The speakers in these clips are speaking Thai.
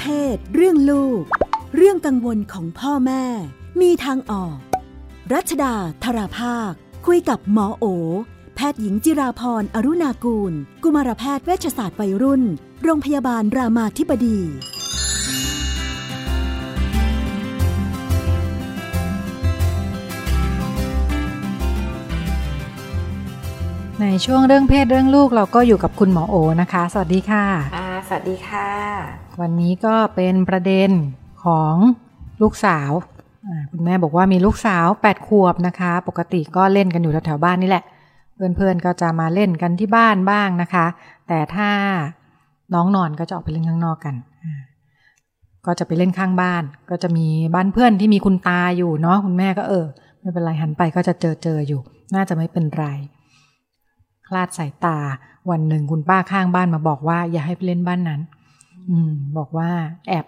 เพศ เรื่องลูก เรื่องกังวลของพ่อแม่ มีทางออก รัชดาธราภาค คุยกับหมอโอ แพทย์หญิงจิราพรอรุณากูล กุมารแพทย์เวชศาสตร์วัยรุ่น โรงพยาบาลรามาธิบดีในช่วงเรื่องเพศเรื่องลูกเราก็อยู่กับคุณหมอโอนะคะ สวัสดีค่ะ วัสดีค่ะ วันนี้ก็เป็นประเด็นของลูกสาว คุณแม่บอกว่ามีลูกสาว 8 ขวบนะคะ ปกติก็เล่นกันอยู่แถวๆบ้านนี่แหละ เพื่อนๆก็จะมาเล่นกันที่บ้านบ้างนะคะ แต่ถ้าน้องนอนก็จะออกไปเล่นข้างนอกกัน ก็จะไปเล่นข้างบ้าน ก็จะมีบ้านเพื่อนที่มีคุณตาอยู่เนาะคุณแม่ก็เออ ไม่เป็นไรหันไปก็จะเจอเจออยู่ น่าจะไม่เป็นไร คลาดสายตา วันหนึ่งคุณป้าข้างบ้านมาบอกว่า อย่าให้ไปเล่นบ้านนั้น อืม บอกว่า แอบ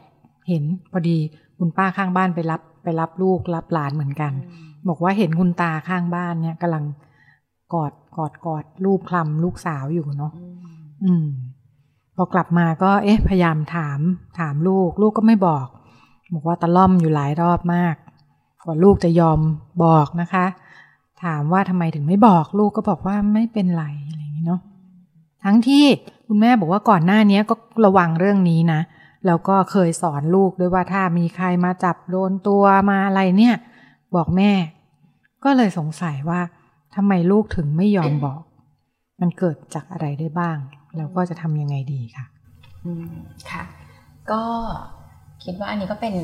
เห็นพอดีคุณป้าข้างบ้านไปรับ ไปรับลูกรับหลานเหมือนกัน บอกว่าเห็นคุณตาข้างบ้านเนี่ยกำลังกอดกอดกอดลูกคลำลูกสาวอยู่เนาะอืม พอกลับมาก็เอ๊ะพยายามถาม ถามลูก ลูกก็ไม่บอก บอกว่าตะล่อมอยู่หลายรอบมากกว่าลูกจะยอมบอกนะคะ ถามว่าทำไมถึงไม่บอกลูกก็บอกว่าไม่เป็นไรอะไร ทั้งที่คุณแม่บอกว่าก่อนหน้านี้ก็ระวังเรื่องนี้นะ แล้วก็เคยสอนลูกด้วยว่าถ้ามีใครมาจับโดนตัวมาอะไรเนี่ย บอกแม่ ก็เลยสงสัยว่าทำไมลูกถึงไม่ยอมบอก มันเกิดจากอะไรได้บ้าง แล้วก็จะทำยังไงดีค่ะอืมค่ะ ก็คิดว่าอันนี้ก็เป็น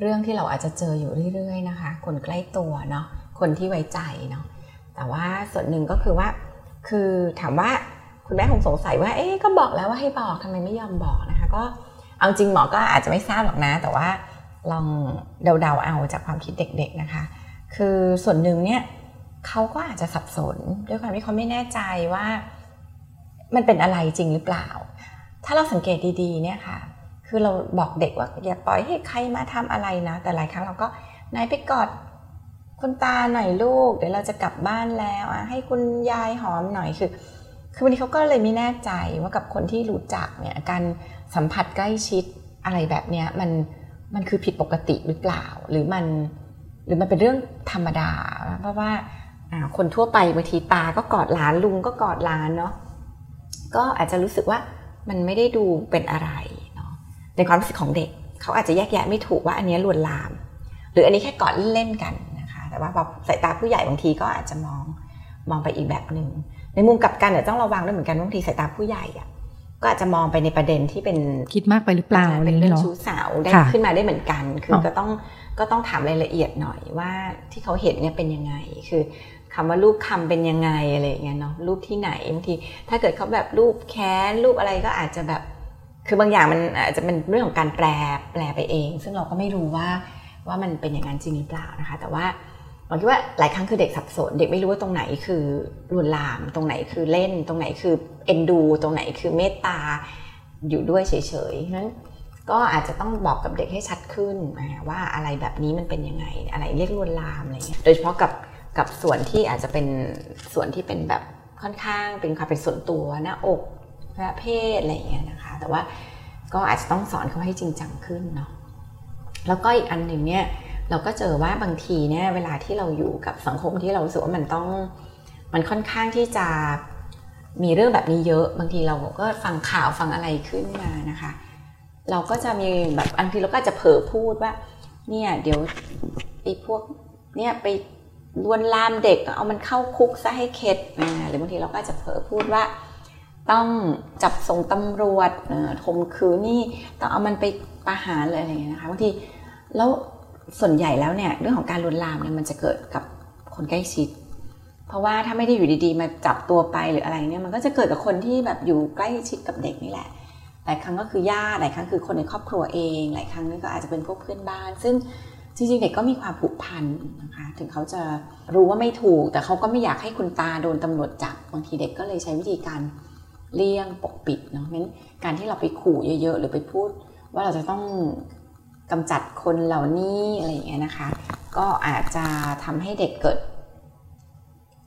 เรื่องที่เราอาจจะเจออยู่เรื่อยๆนะคะ คนใกล้ตัวเนาะคนที่ไว้ใจเนาะแต่ว่าส่วนหนึ่งก็คือว่า คือถามว่า คุณแม่คงสงสัยว่าเอ๊ะก็บอกแล้วว่าให้บอกทำไมไม่ยอมบอกนะคะ ก็เอาจริงหมอก็อาจจะไม่ทราบหรอกนะ แต่ว่าลองเดาๆเอาจากความคิดเด็ก ๆนะคะ คือส่วนหนึ่งเนี่ยเขาก็อาจจะสับสน ด้วยความที่เขาไม่แน่ใจว่า มันเป็นอะไรจริงหรือเปล่า ถ้าเราสังเกตดีๆเนี่ยค่ะ คือเราบอกเด็กว่าอย่าปล่อยให้ใครมาทำอะไรนะ แต่หลายครั้งเราก็นายไปกอดคุณตาหน่อยลูก เดี๋ยวเราจะกลับบ้านแล้วอะให้คุณยายหอมหน่อยคือ คือวันนี้เขาก็เลยไม่แน่ใจว่ากับคนที่รู้จักเนี่ยการสัมผัสใกล้ชิดอะไรแบบเนี้ยมันมันคือผิดปกติหรือเปล่า หรือมันหรือมันเป็นเรื่องธรรมดา เพราะว่าคนทั่วไปบางทีตาก็กอดหลานลุงก็กอดหลานเนาะก็อาจจะรู้สึกว่ามันไม่ได้ดูเป็นอะไรเนาะในความรู้สึกของเด็ก เขาอาจจะแยกแยะไม่ถูกว่าอันนี้ลวนลาม หรืออันนี้แค่กอดเล่นกันนะคะ แต่ว่าพอสายตาผู้ใหญ่บางทีก็อาจจะมองมองไปอีกแบบหนึ่ง ในมุมกลับกันเนี่ยต้องระวังด้วยเหมือนกันบางทีสายตาผู้ใหญ่อะก็อาจจะมองไปในประเด็นที่เป็นคิดมากไปหรือเปล่าอะไรเป็นอย่างเรื่นี้องเนาะชู้สาวได้ค่ะขึ้นมาได้เหมือนกัน คืออก็ต้องก็ต้องถามรายละเอียดหน่อยว่าที่เขาเห็นเนี่ยเป็นยังไง คือคำว่ารูปคำเป็นยังไงอะไรอย่างเงี้ยเนาะรูปที่ไหนบางทีถ้าเกิดเขาแบบรูปแค้นรูปอะไรก็อาจจะแบบ คือบางอย่างมันอาจจะเป็นเรื่องของการแปลแปลไปเอง ซึ่งเราก็ไม่รู้ว่าว่ามันเป็นอย่างนั้นจริงหรือเปล่านะคะ แต่ว่า เราคิดว่าหลายครั้งคือเด็กสับสน เด็กไม่รู้ว่าตรงไหนคือลวนลาม ตรงไหนคือเล่น ตรงไหนคือเอ็นดู ตรงไหนคือเมตตาอยู่ด้วยเฉยๆนั้นก็อาจจะต้องบอกกับเด็กให้ชัดขึ้นว่าอะไรแบบนี้มันเป็นยังไง อะไรเรียกลวนลามอะไรเงี้ยโดยเฉพาะกับกับส่วนที่อาจจะเป็นส่วนที่เป็นแบบค่อนข้างเป็นความเป็นส่วนตัวหน้าอกหน้าเพศอะไรอย่างเงี้ยนะคะ แต่ว่าก็อาจจะต้องสอนเขาให้จริงจังขึ้นเนาะแล้วก็อีกอันหนึ่งเนี่ย เราก็เจอว่าบางทีเนี่ยเวลาที่เราอยู่กับสังคมที่เราสึกว่ามันต้อง มันค่อนข้างที่จะมีเรื่องแบบนี้เยอะ บางทีเราก็ฟังข่าวฟังอะไรขึ้นมานะคะ เราก็จะมีแบบบางทีเราก็จะเผลอพูดว่า เนี่ยเดี๋ยวไอ้พวกเนี่ยไปลวนลามเด็กเอามันเข้าคุกซะให้เข็ดอ่าหรือบางทีเราก็จะเผลอพูดว่า ต้องจับส่งตำรวจเอ่อข่มขืนนี่ต้องเอามันไปประหารเลยอะไรอย่างเงี้ยนะคะบางทีแล้ว ส่วนใหญ่แล้วเนี่ยเรื่องของการลวนลามเนี่ยมันจะเกิดกับคนใกล้ชิด เพราะว่าถ้าไม่ได้อยู่ดีๆ มาจับตัวไปหรืออะไรเนี่ยมันก็จะเกิดกับคนที่แบบอยู่ใกล้ชิดกับเด็กนี่แหละหลายครั้งก็คือญาติหลายครั้งคือคนในครอบครัวเองหลายครั้งนี่ก็อาจจะเป็นพวกเพื่อนบ้าน ซึ่งจริงๆเด็กก็มีความผูกพันนะคะ ถึงเขาจะรู้ว่าไม่ถูก แต่เขาก็ไม่อยากให้คุณตาโดนตำรวจจับบางทีเด็กก็เลยใช้วิธีการเลี่ยงปกปิดเนาะงั้นการที่เราไปขู่เยอะๆ หรือไปพูดว่าเราจะต้อง กำจัดคนเหล่านี้อะไรอย่างเงี้ยนะคะ ก็อาจจะทำให้เด็กเกิด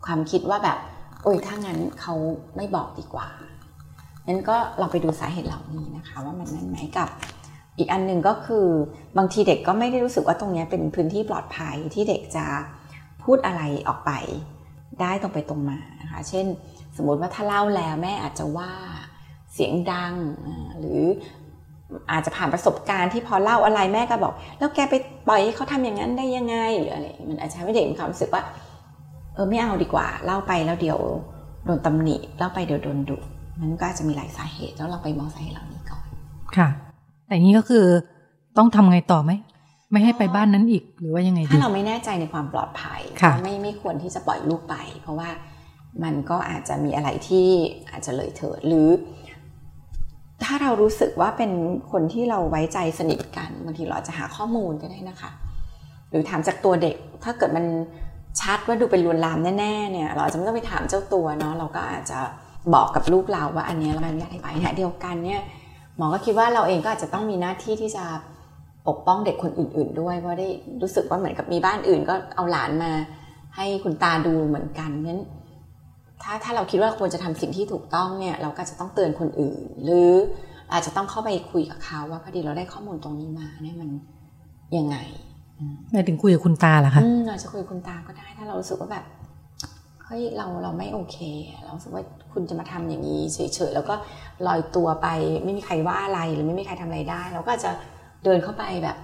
ความคิดว่าแบบ โอ้ยถ้างั้นเขาไม่บอกดีกว่างั้นก็เราไปดูสาเหตุเหล่านี้นะคะ ว่ามันนั่นไหมกับอีกอันหนึ่งก็คือบางทีเด็กก็ไม่ได้รู้สึกว่าตรงนี้เป็นพื้นที่ปลอดภัยที่เด็กจะพูดอะไรออกไป ได้ตรงไปตรงมานะคะเช่น สมมติว่าถ้าเล่าแล้วแม่อาจจะว่าเสียงดังหรือ อาจจะผ่านประสบการณ์ที่พอเล่าอะไรแม่ก็บอก แล้วแกไปปล่อยให้เขาทำอย่างนั้นได้ยังไงหรืออะไรมันอาจจะทำให้เด็กมีความรู้สึกว่า เออไม่เอาดีกว่าเล่าไปแล้วเดี๋ยวโดนตำหนิเล่าไปเดี๋ยวโดนดุมันก็อาจจะมีหลายสาเหตุแล้วเราไปมองสาเหตุเหล่านี้ก่อนค่ะ แต่นี้ก็คือต้องทำไงต่อไหมไม่ให้ไปบ้านนั้นอีกหรือว่ายังไงดีถ้าเราไม่แน่ใจในความปลอดภัยไม่ไม่ควรที่จะปล่อยลูกไป เพราะว่ามันก็อาจจะมีอะไรที่อาจจะเลยเถิดหรือ ถ้าเรารู้สึกว่าเป็นคนที่เราไว้ใจสนิทกันบางทีเราจะหาข้อมูลก็ได้นะคะ หรือถามจากตัวเด็ก ถ้าเกิดมันชัดว่าดูเป็นลวนลามแน่ๆเนี่ยเราจะไม่ต้องไปถามเจ้าตัวเนาะเราก็อาจจะบอกกับลูกเราว่าอันนี้เราไม่อยากให้ไปขณะเดียวกันเนี่ยหมอก็คิดว่าเราเองก็อาจจะต้องมีหน้าที่ที่จะปกป้องเด็กคนอื่น ๆ ด้วยเพราะได้รู้สึกว่าเหมือนกับมีบ้านอื่น ก็เอาหลานมาให้คุณตาดูเหมือนกันนั้น ถ้าถ้าเราคิดว่าควรจะทำสิ่งที่ถูกต้องเนี่ยเราก็จะต้องเตือนคนอื่น หรืออาจจะต้องเข้าไปคุยกับเขาว่าพอดีเราได้ข้อมูลตรงนี้มาเนี่ยมันยังไงไม่ถึงคุยกับคุณตาเหรอคะเราจะคุยกับคุณตาก็ได้ ถ้าเรารู้สึกว่าแบบเฮ้ยเราเราไม่โอเค เราสึกว่าคุณจะมาทำอย่างนี้เฉยๆแล้วก็ลอยตัวไปไม่มีใครว่าอะไรหรือไม่มีใครทำอะไรได้ เราก็จะเดินเข้าไปแบบ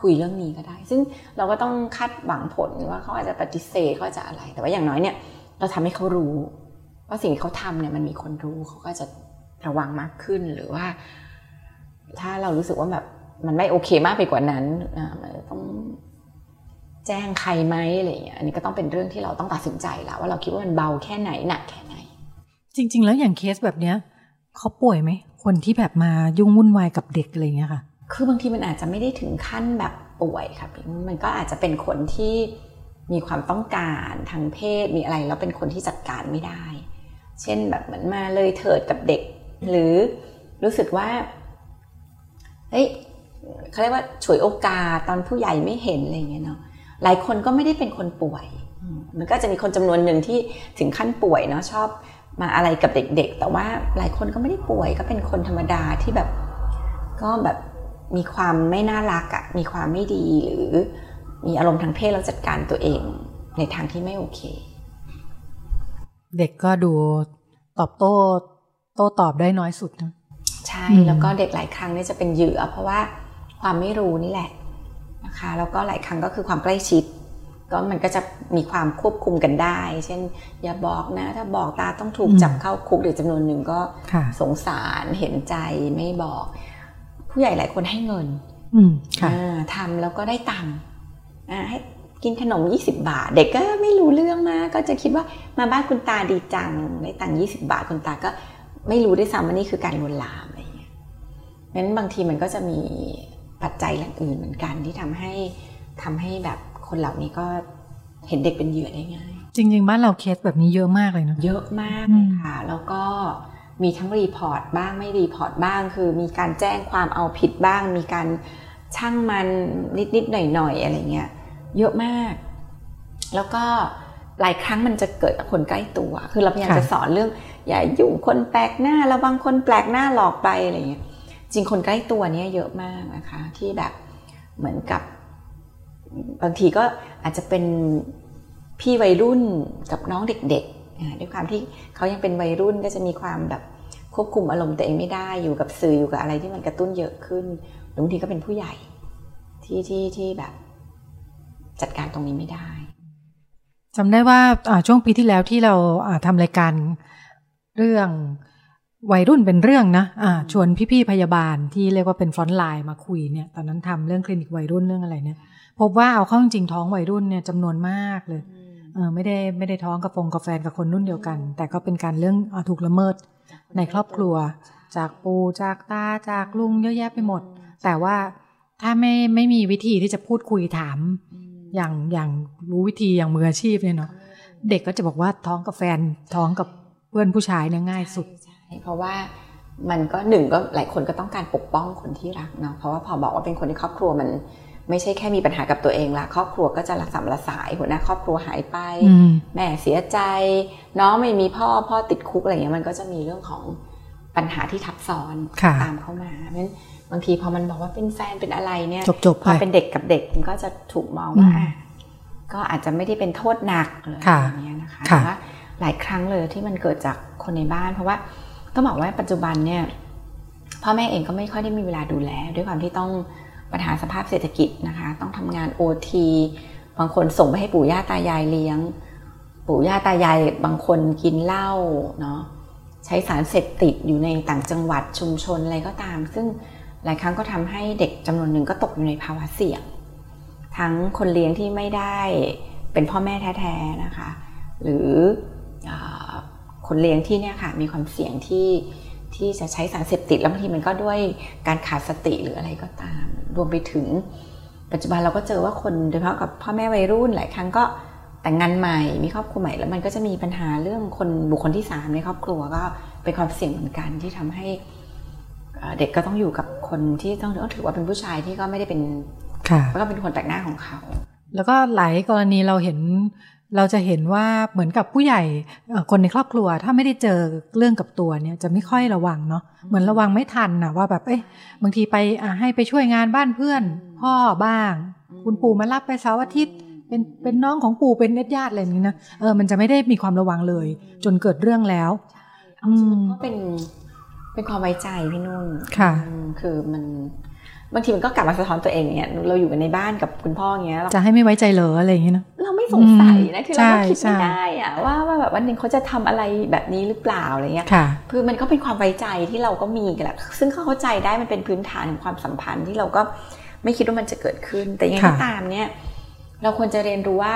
คุยเรื่องนี้ก็ได้ ซึ่งเราก็ต้องคาดหวังผลว่าเขาอาจจะปฏิเสธเขาจะอะไร แต่ว่าอย่างน้อยเนี่ย เราทำให้เขารู้ว่าสิ่งที่เขาทำเนี่ยมันมีคนรู้เขาก็จะระวังมากขึ้นหรือว่า ถ้าเรารู้สึกว่าแบบมันไม่โอเคมากไปกว่านั้นต้องแจ้งใครไหมอะไรอย่างเงี้ยอันนี้ก็ต้องเป็นเรื่องที่เราต้องตัดสินใจแล้ว ว่าเราคิดว่ามันเบาแค่ไหนหนักแค่ไหน จริง ๆ แล้วอย่างเคสแบบเนี้ยเขาป่วยไหมคนที่แบบมายุ่งวุ่นวายกับเด็กอะไรเงี้ยค่ะ คือบางทีมันอาจจะไม่ได้ถึงขั้นแบบป่วยค่ะมันก็อาจจะเป็นคนที่ มีความต้องการทางเพศมีอะไรแล้วเป็นคนที่จัดการไม่ได้ เช่นแบบเหมือนมาเลยเถิดกับเด็ก หรือรู้สึกว่าเฮ้ยเขาเรียกว่าฉวยโอกาสตอนผู้ใหญ่ไม่เห็นอะไรเงี้ยเนาะหลายคนก็ไม่ได้เป็นคนป่วย มันก็จะมีคนจำนวนหนึ่งที่ถึงขั้นป่วยเนาะชอบมาอะไรกับเด็กๆ แต่ว่าหลายคนก็ไม่ได้ป่วยก็เป็นคนธรรมดาที่แบบก็แบบมีความไม่น่ารักอะ่ะมีความไม่ดีหรือ มีอารมณ์ทางเพศแล้วจัดการตัวเองในทางที่ไม่โอเค เด็กก็ดูตอบโต้โต้ตอบได้น้อยสุดนะใช่แล้วก็เด็กหลายครั้งนี่จะเป็นเหยื่อ เพราะว่าความไม่รู้นี่แหละนะคะแล้วก็หลายครั้งก็คือความใกล้ชิด ก็มันก็จะมีความควบคุมกันได้ เช่น อย่าบอกนะ ถ้าบอกตาต้องถูกจับเข้าคุกหรือจำนวนหนึ่งก็สงสารเห็นใจไม่บอก ผู้ใหญ่หลายคนให้เงินทำแล้วก็ได้ตังค์ ให้กินขนม 20 บาท เด็กก็ไม่รู้เรื่องมากก็จะคิดว่ามาบ้านคุณตาดีจังได้ตังค์20บาทคุณตาก็ไม่รู้ได้ซ้ำว่านี่คือการลวนลามอะไรอย่างเงี้ยงั้นบางทีมันก็จะมีปัจจัยอื่นเหมือนกันที่ทำให้ทำให้แบบคนเหล่านี้ก็เห็นเด็กเป็นเหยื่อได้ง่าย จริง ๆ บ้านเราเคสแบบนี้เยอะมากเลยนะเยอะมากเลยค่ะ แล้วก็มีทั้ง report บ้างไม่ report บ้าง คือมีการแจ้งความเอาผิดบ้าง มีการช่างมันนิดๆหน่อยๆอะไรเงี้ย เยอะมาก แล้วก็หลายครั้งมันจะเกิดกับคนใกล้ตัว คือเราพยายามจะสอนเรื่อง อย่ายุ่งคนแปลกหน้าระวังคนแปลกหน้าหลอกไปอะไรเงี้ยจริงคนใกล้ตัวเนี่ยเยอะมากนะคะ ที่แบบเหมือนกับบางทีก็อาจจะเป็นพี่วัยรุ่นกับน้องเด็กๆด้วยความที่เขายังเป็นวัยรุ่นก็จะมีความแบบควบคุมอารมณ์ตัวเองไม่ได้อยู่กับสื่ออยู่กับอะไรที่มันกระตุ้นเยอะขึ้นบางทีก็เป็นผู้ใหญ่ที่ที่ที่แบบ จัดการตรงนี้ไม่ได้จำได้ว่าช่วงปีที่แล้วที่เราทำรายการเรื่องวัยรุ่นเป็นเรื่องนะะชวนพี่ๆพยาบาลที่เรียกว่าเป็นฟรอนต์ไลน์มาคุยเนี่ย ตอนนั้นทำเรื่องคลินิกวัยรุ่นเรื่องอะไรเนี่ย พบว่าเอาเข้าจริงท้องวัยรุ่นเนี่ยจำนวนมากเลยเออไม่ได้ไม่ได้ท้องกับฟงกับแฟนกับคนรุ่นเดียวกัน แต่ก็เป็นการเรื่องอถูกละเมิดในครอบครัว จากปูจากตาจากลุงเยอะแยะไปหมด แต่ว่าถ้าไม่ไม่มีวิธีที่จะพูดคุยถาม อย่างอย่างรู้วิธีอย่างมืออาชีพเนี่ยเนาะเด็กก็จะบอกว่าท้องกับแฟนท้องกับเพื่อนผู้ชายเนี่ยง่ายสุดเพราะว่ามันก็หนึ่งก็หลายคนก็ต้องการปกป้องคนที่รักเนาะเพราะว่าพอบอกว่าเป็นคนในครอบครัวมันไม่ใช่แค่มีปัญหากับตัวเองละครอบครัวก็จะระสำระสายหัวหน้าครอบครัวหายไป แม่เสียใจ น้องไม่มีพ่อพ่อติดคุกอะไรเงี้ยมันก็จะมีเรื่องของปัญหาที่ทับซ้อนตามเข้ามาเพราะฉะนั้น บางทีพอมันบอกว่าเป็นแฟนเป็นอะไรเนี่ยจบๆพอไปเป็นเด็กกับเด็กมันก็จะถูกมองว่าอะก็อาจจะไม่ได้เป็นโทษหนักหรืออะไรค่ะอย่างเงี้ยนะคะค่ะแต่ว่าหลายครั้งเลยที่มันเกิดจากคนในบ้าน เพราะว่าต้องบอกว่าปัจจุบันเนี่ยพ่อแม่เองก็ไม่ค่อยได้มีเวลาดูแล ด้วยความที่ต้องปัญหาสภาพเศรษฐกิจนะคะ ต้องทำงานโอทีบางคนส่งไปให้ปู่ย่าตายายเลี้ยง ปู่ย่าตายายบางคนกินเหล้าเนาะใช้สารเสพติดอยู่ในต่างจังหวัดชุมชนอะไรก็ตาม ซึ่ง หลายครั้งก็ทำให้เด็กจำนวนหนึ่งก็ตกอยู่ในภาวะเสี่ยง ทั้งคนเลี้ยงที่ไม่ได้เป็นพ่อแม่แท้ๆนะคะ หรืออคนเลี้ยงที่เนี่ยค่ะมีความเสี่ยงที่ที่จะใช้สารเสพติดแล้วบางทีมันก็ด้วยการขาดสติหรืออะไรก็ตาม รวมไปถึง ปัจจุบันเราก็เจอว่าคนโดยเฉพาะกับพ่อแม่วัยรุ่นหลายครั้งก็แต่งงานใหม่มีครอบครัวใหม่แล้วมันก็จะมีปัญหาเรื่องคนบุคคลที่สามในครอบครัวก็เป็นความเสี่ยงเหมือนกันที่ทำให้ เอ่อเด็กก็ต้องอยู่กับคนที่ต้องต้องถือว่าเป็นผู้ชายที่ก็ไม่ได้เป็นค่ะแล้วก็เป็นคนแปลกหน้าของเขา แล้วก็หลายกรณีเราเห็นเราจะเห็นว่าเหมือนกับผู้ใหญ่เอ่อคนในครอบครัวถ้าไม่ได้เจอเรื่องกับตัวเนี่ยจะไม่ค่อยระวังเนาะเหมือนระวังไม่ทันนะว่าแบบเอ๊ะบางทีไปอะให้ไปช่วยงานบ้านเพื่อน พ่อบ้าง คุณปู่มารับไปเสาร์อาทิตย์เป็นเป็นน้องของปู่เป็นญาติๆอะไรอย่างนี้นะเออมันจะไม่ได้มีความระวังเลย จนเกิดเรื่องแล้วเอาจริงมันก็เป็น เป็นความไว้ใจพี่นุ่นค่ะอืมคือมันบางทีมันก็กลับมาสะท้อนตัวเองเนี่ยเราอยู่กันในบ้านกับคุณพ่ออย่างเงี้ยเราจะให้ไม่ไว้ใจเหรออะไรอย่างนี้นะเราไม่สงสัยนะอืมคือเราก็คิดใช่ไม่ใช่ได้อะว่าว่าแบบวันหนึ่งเขาจะทำอะไรแบบนี้หรือเปล่าอะไรเงี้ยค่ะคือมันก็เป็นความไว้ใจที่เราก็มีกันแหละซึ่งเขาเข้าใจได้มันเป็นพื้นฐานของความสัมพันธ์ที่เราก็ไม่คิดว่ามันจะเกิดขึ้น แต่ยังไงค่ะก็ตามเนี่ย เราควรจะเรียนรู้ว่า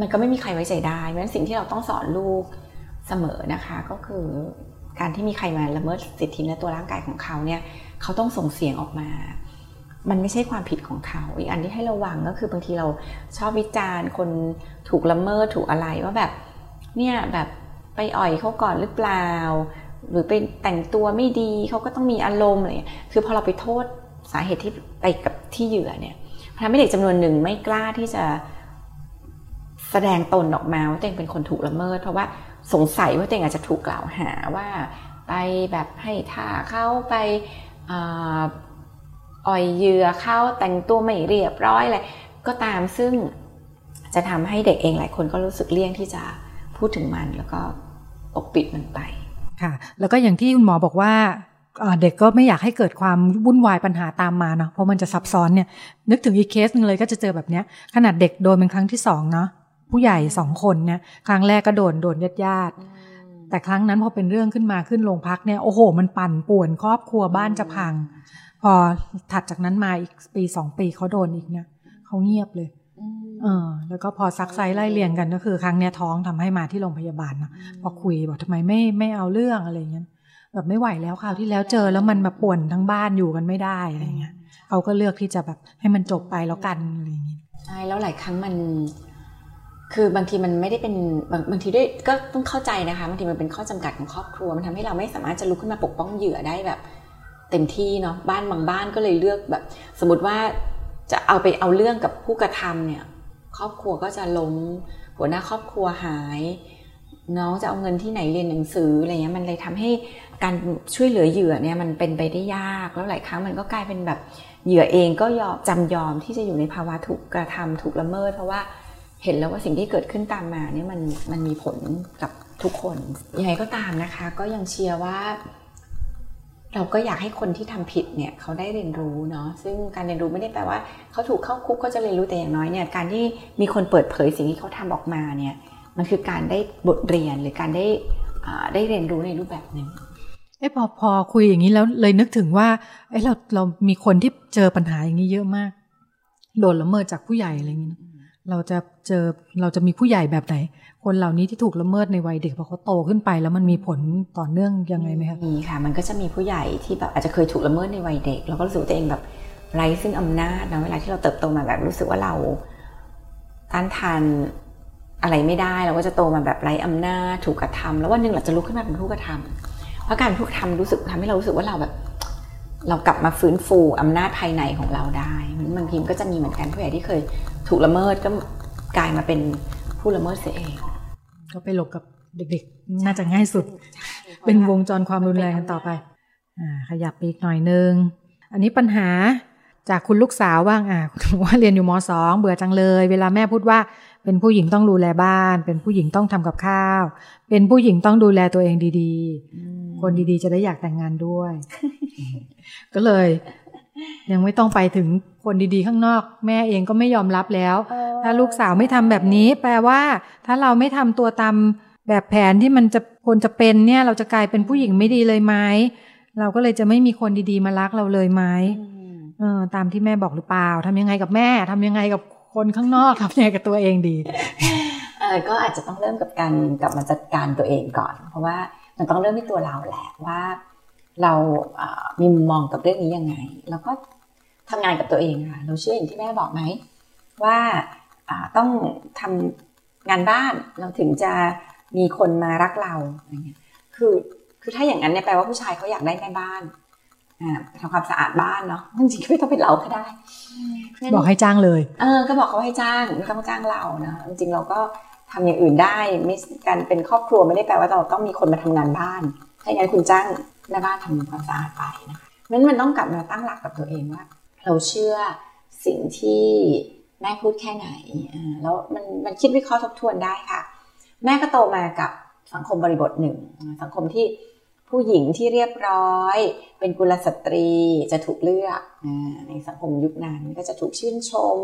มันก็ไม่มีใครไว้ใจได้เพราะฉะนั้นสิ่งที่เราต้องสอนลูกเสมอนะคะ ก็คือ การที่มีใครมาละเมิดสิทธิและตัวร่างกายของเขาเนี่ยเขาต้องส่งเสียงออกมา มันไม่ใช่ความผิดของเขา อีกอันที่ให้ระวังก็คือบางทีเราชอบวิจารณ์ คนถูกละเมิดถูกอะไรว่าแบบเนี่ยแบบไปอ่อยเขาก่อนหรือเปล่า หรือไปแต่งตัวไม่ดีเขาก็ต้องมีอารมณ์อะไรอย่างเงี้ยคือพอเราไปโทษสาเหตุที่ไปกับที่เหยื่อเนี่ยทำให้เด็กจำนวนหนึ่งไม่กล้าที่จะแสดงตนออกมาว่าตัวเองเป็นคนถูกละเมิด เพราะว่า สงสัยว่าตัวเองอาจจะถูกกล่าวหาว่าไปแบบให้ท่าเข้าไปอ,อ่อยเยือเข้าแต่งตัวไม่เรียบร้อยอะไรก็ตามซึ่งจะทำให้เด็กเองหลายคนก็รู้สึกเลี่ยงที่จะพูดถึงมันแล้วก็ปกปิดมันไปค่ะ แล้วก็อย่างที่คุณหมอบอกว่าเอ่อเด็กก็ไม่อยากให้เกิดความวุ่นวายปัญหาตามมาเนาะเพราะมันจะซับซ้อนเนี่ย นึกถึงอีกเคสหนึ่งเลยก็จะเจอแบบเนี้ยขนาดเด็กโดนเป็นครั้งที่สองเนาะ ผู้ใหญ่สองคนเนี่ยครั้งแรกก็โดนโดนญาติญาติๆแต่ครั้งนั้นพอเป็นเรื่องขึ้นมาขึ้นโรงพักเนี่ยโอ้โห มันปั่นป่วนครอบครัวบ้านจะพัง พอถัดจากนั้นมาอีกปีสองปีเขาโดนอีกเนี่ยเขาเงียบเลยเออ แล้วก็พอซักไซไล่เรียงกันก็คือ ครั้งเนี้ยท้องทำให้มาที่โรงพยาบาลเนาะพอคุยบอกทำไมไม่ไม่เอาเรื่องอะไรเงี้ยแบบไม่ไหวแล้วคราวที่แล้วเจอแล้วมันแบบป่วนทั้งบ้านอยู่กันไม่ได้อะไรเงี้ยเขาก็เลือกที่จะแบบให้มันจบไปแล้วกันอะไรอย่างเงี้ยใช่แล้วหลายครั้งมัน คือบางทีมันไม่ได้เป็นบางบางทีด้วยก็ต้องเข้าใจนะคะบางทีมันเป็นข้อจำกัดของครอบครัวมันทำให้เราไม่สามารถจะลุกขึ้นมาปกป้องเหยื่อได้แบบ เต็มที่เนาะบ้านบางบ้านก็เลยเลือกแบบ สมมติว่าจะเอาไปเอาเรื่องกับผู้กระทำเนี่ย ครอบครัวก็จะล้มหัวหน้าครอบครัวหาย น้องจะเอาเงินที่ไหนเรียนหนังสืออะไรเงี้ยมันเลยทำให้การช่วยเหลือเหยื่อเนี่ยมันเป็นไปได้ยากแล้วหลายครั้งมันก็กลายเป็นแบบเหยื่อเองก็ยอมจำยอมที่จะอยู่ในภาวะถูกกระทำถูกละเมิด เพราะว่า เห็นแล้วว่าสิ่งที่เกิดขึ้นตามมาเนี่ยมันมันมีผลกับทุกคนยังไงก็ตามนะคะ ก็ยังเชียร์ว่า เราก็อยากให้คนที่ทำผิดเนี่ยเขาได้เรียนรู้เนาะซึ่งการเรียนรู้ไม่ได้แปลว่าเขาถูกเข้าคุกเขาจะเรียนรู้แต่อย่างน้อยเนี่ยการที่มีคนเปิดเผยสิ่งที่เขาทำออกมาเนี่ยมันคือการได้บทเรียนหรือการได้ได้เรียนรู้ในรูปแบบหนึ่งเอ้พอพอคุยอย่างนี้แล้วเลยนึกถึงว่าเอ้เราเรามีคนที่เจอปัญหาอย่างนี้เยอะมากโดนละเมิดจากผู้ใหญ่อะไรอย่างนี้ เราจะเจอเราจะมีผู้ใหญ่แบบไหน คนเหล่านี้ที่ถูกละเมิดในวัยเด็กพอเขาโตขึ้นไป แล้วมันมีผลต่อเนื่องยังไงไหมคะมีค่ะ มันก็จะมีผู้ใหญ่ที่แบบอาจจะเคยถูกละเมิดในวัยเด็ก แล้วก็รู้สึกตัวเองแบบไร้ซึ่งอำนาจนะเวลาที่เราเติบโตมาแบบรู้สึกว่าเราต้านทานอะไรไม่ได้เราก็จะโตมาแบบไร้อำนาจถูกกระทำแล้ววันหนึ่งเราจะลุกขึ้นมาเป็นผู้กระทำเพราะการผู้กระทำรู้สึกทำให้เรารู้สึกว่าเราแบบ เรากลับมาฟื้นฟูอำนาจภายในของเราได้บางทีมนก็จะมีเหมือนกันผู้ใหญ่ที่เคยถูกละเมิดก็กลายมาเป็นผู้ละเมิดเสียเอง ก็ไปหลบกับเด็กๆ น่าจะง่ายสุด เป็นวงจรความรุนแรงกันต่อไปอ่าขยับไปอีกหน่อยนึง อันนี้ปัญหาจากคุณลูกสาวบ้างอะว่าเรียนอยู่มสองเบื่อจังเลย เวลาแม่พูดว่าเป็นผู้หญิงต้องดูแลบ้าน เป็นผู้หญิงต้องทำกับข้าว เป็นผู้หญิงต้องดูแลตัวเองดีๆ คนดีๆ จะได้อยากแต่งงานด้วย ก็เลย ยังไม่ต้องไปถึงคนดีๆ ข้างนอก แม่เองก็ไม่ยอมรับแล้ว ถ้าลูกสาวไม่ทำแบบนี้ แปลว่า ถ้าเราไม่ทำตัวตามแบบแผนที่มันจะควรจะเป็นเนี่ย เราจะกลายเป็นผู้หญิงไม่ดีเลยไหมเราก็เลยจะไม่มีคนดีๆ มารักเราเลยไหมเออตามที่แม่บอกหรือเปล่าทำยังไงกับแม่ทำยังไงกับคนข้างนอกทำยังไงกับตัวเองดีเออก็อาจจะต้องเริ่มกับการกลับมาจัดการตัวเองก่อน เพราะว่า มันต้องเริ่มที่ตัวเราแหละว่าเรามีมุมมองกับเรื่องนี้ยังไง แล้วก็ทำงานกับตัวเองค่ะ เราเชื่ออย่างที่แม่บอกไหมว่าต้องทำงานบ้านเราถึงจะมีคนมารักเราอย่างเงี้ยคือคือถ้าอย่างนั้นเนี่ยแปลว่าผู้ชายเขาอยากได้แม่บ้านทำความสะอาดบ้านเนาะจริงๆไม่ต้องเป็นเราก็ได้ บอกให้จ้างเลย เออ ก็บอกเขาให้จ้างไม่ต้องจ้างเรานะจริงๆเราก็ ทำอย่างอื่นได้ไม่การเป็นครอบครัวไม่ได้แปลว่าเราต้องมีคนมาทำงานบ้าน ถ้าอย่างนั้นคุณจ้างแม่บ้านทำความสะอาดไปนะคะนั้นมันต้องกลับมาตั้งหลักกับตัวเองว่า เราเชื่อสิ่งที่แม่พูดแค่ไหน แล้วมันมันคิดวิเคราะห์ทบทวนได้ค่ะ แม่ก็โตมากับสังคมบริบทหนึ่ง สังคมที่ผู้หญิงที่เรียบร้อย เป็นกุลสตรีจะถูกเลือกในสังคมยุคนั้นก็จะถูกชื่นชม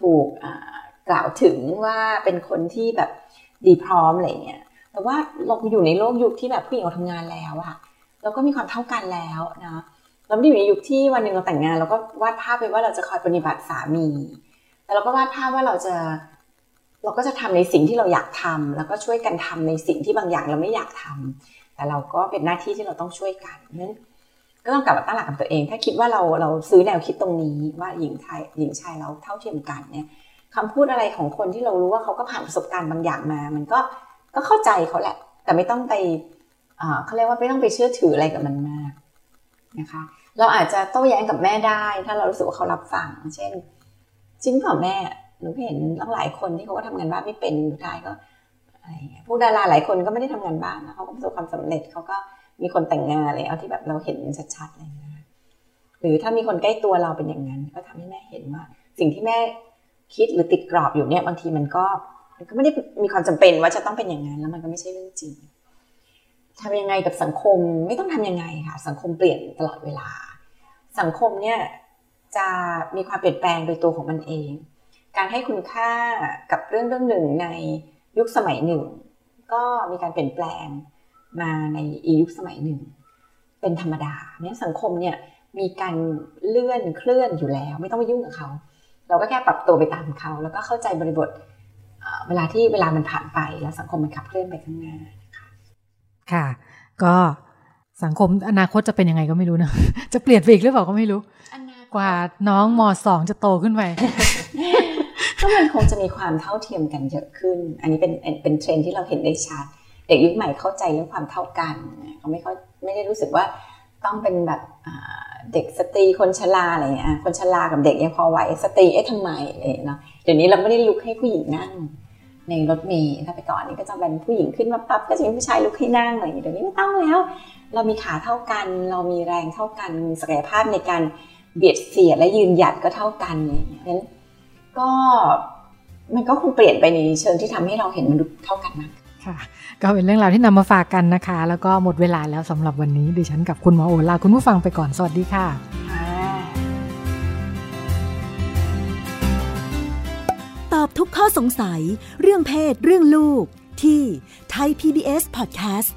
ถูก กล่าวถึงว่าเป็นคนที่แบบดีพร้อมอะไรเงี้ย แต่ว่าเราอยู่ในโลกยุคที่แบบผู้หญิงเราทำงานแล้วอะเราก็มีความเท่ากันแล้วนะเราไม่ได้อยู่ในยุคที่วันหนึ่งเราแต่งงานเราก็วาดภาพไปว่าเราจะคอยปฏิบัติสามี แต่เราก็วาดภาพว่าเราจะ เราก็จะทำในสิ่งที่เราอยากทำแล้วก็ช่วยกันทำในสิ่งที่บางอย่างเราไม่อยากทำแต่เราก็เป็นหน้าที่ที่เราต้องช่วยกันนั้นก็ต้องกลับมาตั้งหลักกับตัวเอง ถ้าคิดว่าเราเราซื้อแนวคิดตรงนี้ว่าหญิงไทยหญิงชายเราเท่าเทียมกันเนี่ย คำพูดอะไรของคนที่เรารู้ว่าเขาก็ผ่านประสบการณ์บางอย่างมา มันก็ก็เข้าใจเขาแหละ แต่ไม่ต้องไปเขาเรียกว่าไม่ต้องไปเชื่อถืออะไรกับมันมากนะคะ เราอาจจะโต้แย้งกับแม่ได้ ถ้าเรารู้สึกว่าเขารับฟัง เช่น จริงเปล่าแม่หนูเห็นหลายคนที่เขาก็ทำงานบ้านไม่เป็นสุดท้ายก็อะไรเงี้ยพวกดาราหลายคนก็ไม่ได้ทำงานบ้านนะเขาก็ประสบความสำเร็จเขาก็มีคนแต่งงานอะไรเอาที่แบบเราเห็นชัดๆอะไรเงี้ยหรือถ้ามีคนใกล้ตัวเราเป็นอย่างนั้น ก็ทำให้แม่เห็นว่า สิ่งที่แม่ คิดหรือติดกรอบอยู่เนี่ยบางทีมันก็มันก็ไม่ได้มีความจำเป็นว่าจะต้องเป็นอย่างนั้นแล้วมันก็ไม่ใช่เรื่องจริงทำยังไงกับสังคมไม่ต้องทํำยังไงค่ะ สังคมเปลี่ยนตลอดเวลา สังคมเนี่ยจะมีความเปลี่ยนแปลงโดยตัวของมันเอง การให้คุณค่ากับเรื่องเรื่องหนึ่งในยุคสมัยหนึ่ง ก็มีการเปลี่ยนแปลงมาในอียุคสมัยหนึ่ง เป็นธรรมดาเนี่ยสังคมเนี่ยมีการเลื่อนเคลื่อนอยู่แล้ว ไม่ต้องไปยุ่งกับเขา เราก็แค่ปรับตัวไปตามเขา แล้วก็เข้าใจบริบทเวลาที่เวลามันผ่านไปแล้วสังคมมันขับเคลื่อนไปข้างหน้าค่ะ ก็สังคมอนาคตจะเป็นยังไงก็ไม่รู้นะ จะเปลี่ยนไปอีกหรือเปล่าก็ไม่รู้ กว่าน้องมสองจะโตขึ้นไป ก็มันคงจะมีความเท่าเทียมกันเยอะขึ้น อันนี้เป็นเป็นเทรนด์ที่เราเห็นได้ชัด เด็กยุคใหม่เข้าใจเรื่องความเท่ากัน เขาไม่เขาไม่ได้รู้สึกว่าต้องเป็นแบบ เด็กสตรีคนชราอะไรเงี้ยคนชรากับเด็กยังพอไหวสตรีเอ๊ะทำไมอะไรเนาะเดี๋ยวนี้เราไม่ได้ลุกให้ผู้หญิงนั่ง ในรถเมล์ถ้าไปก่อนนี้ก็จะเป็นผู้หญิงขึ้นมาปั๊บก็จะมีผู้ชายลุกให้นั่งอะไรอย่างเงี้ยเดี๋ยวนี้ไม่ต้องแล้ว เรามีขาเท่ากัน เรามีแรงเท่ากันศักยภาพในการเบียดเสียดและยืนหยัดก็เท่ากันอย่างเงี้ยนั้นก็มันก็คงเปลี่ยนไปในเชิงที่ทำให้เราเห็นมนุษย์เท่ากันมาก ค่ะก็เป็นเรื่องราวที่นำมาฝากกันนะคะ แล้วก็หมดเวลาแล้วสำหรับวันนี้ดิฉันกับคุณหมอโอลาคุณผู้ฟังไปก่อนสวัสดีค่ะ ตอบทุกข้อสงสัย เรื่องเพศเรื่องลูกที่ไทย PBS Podcast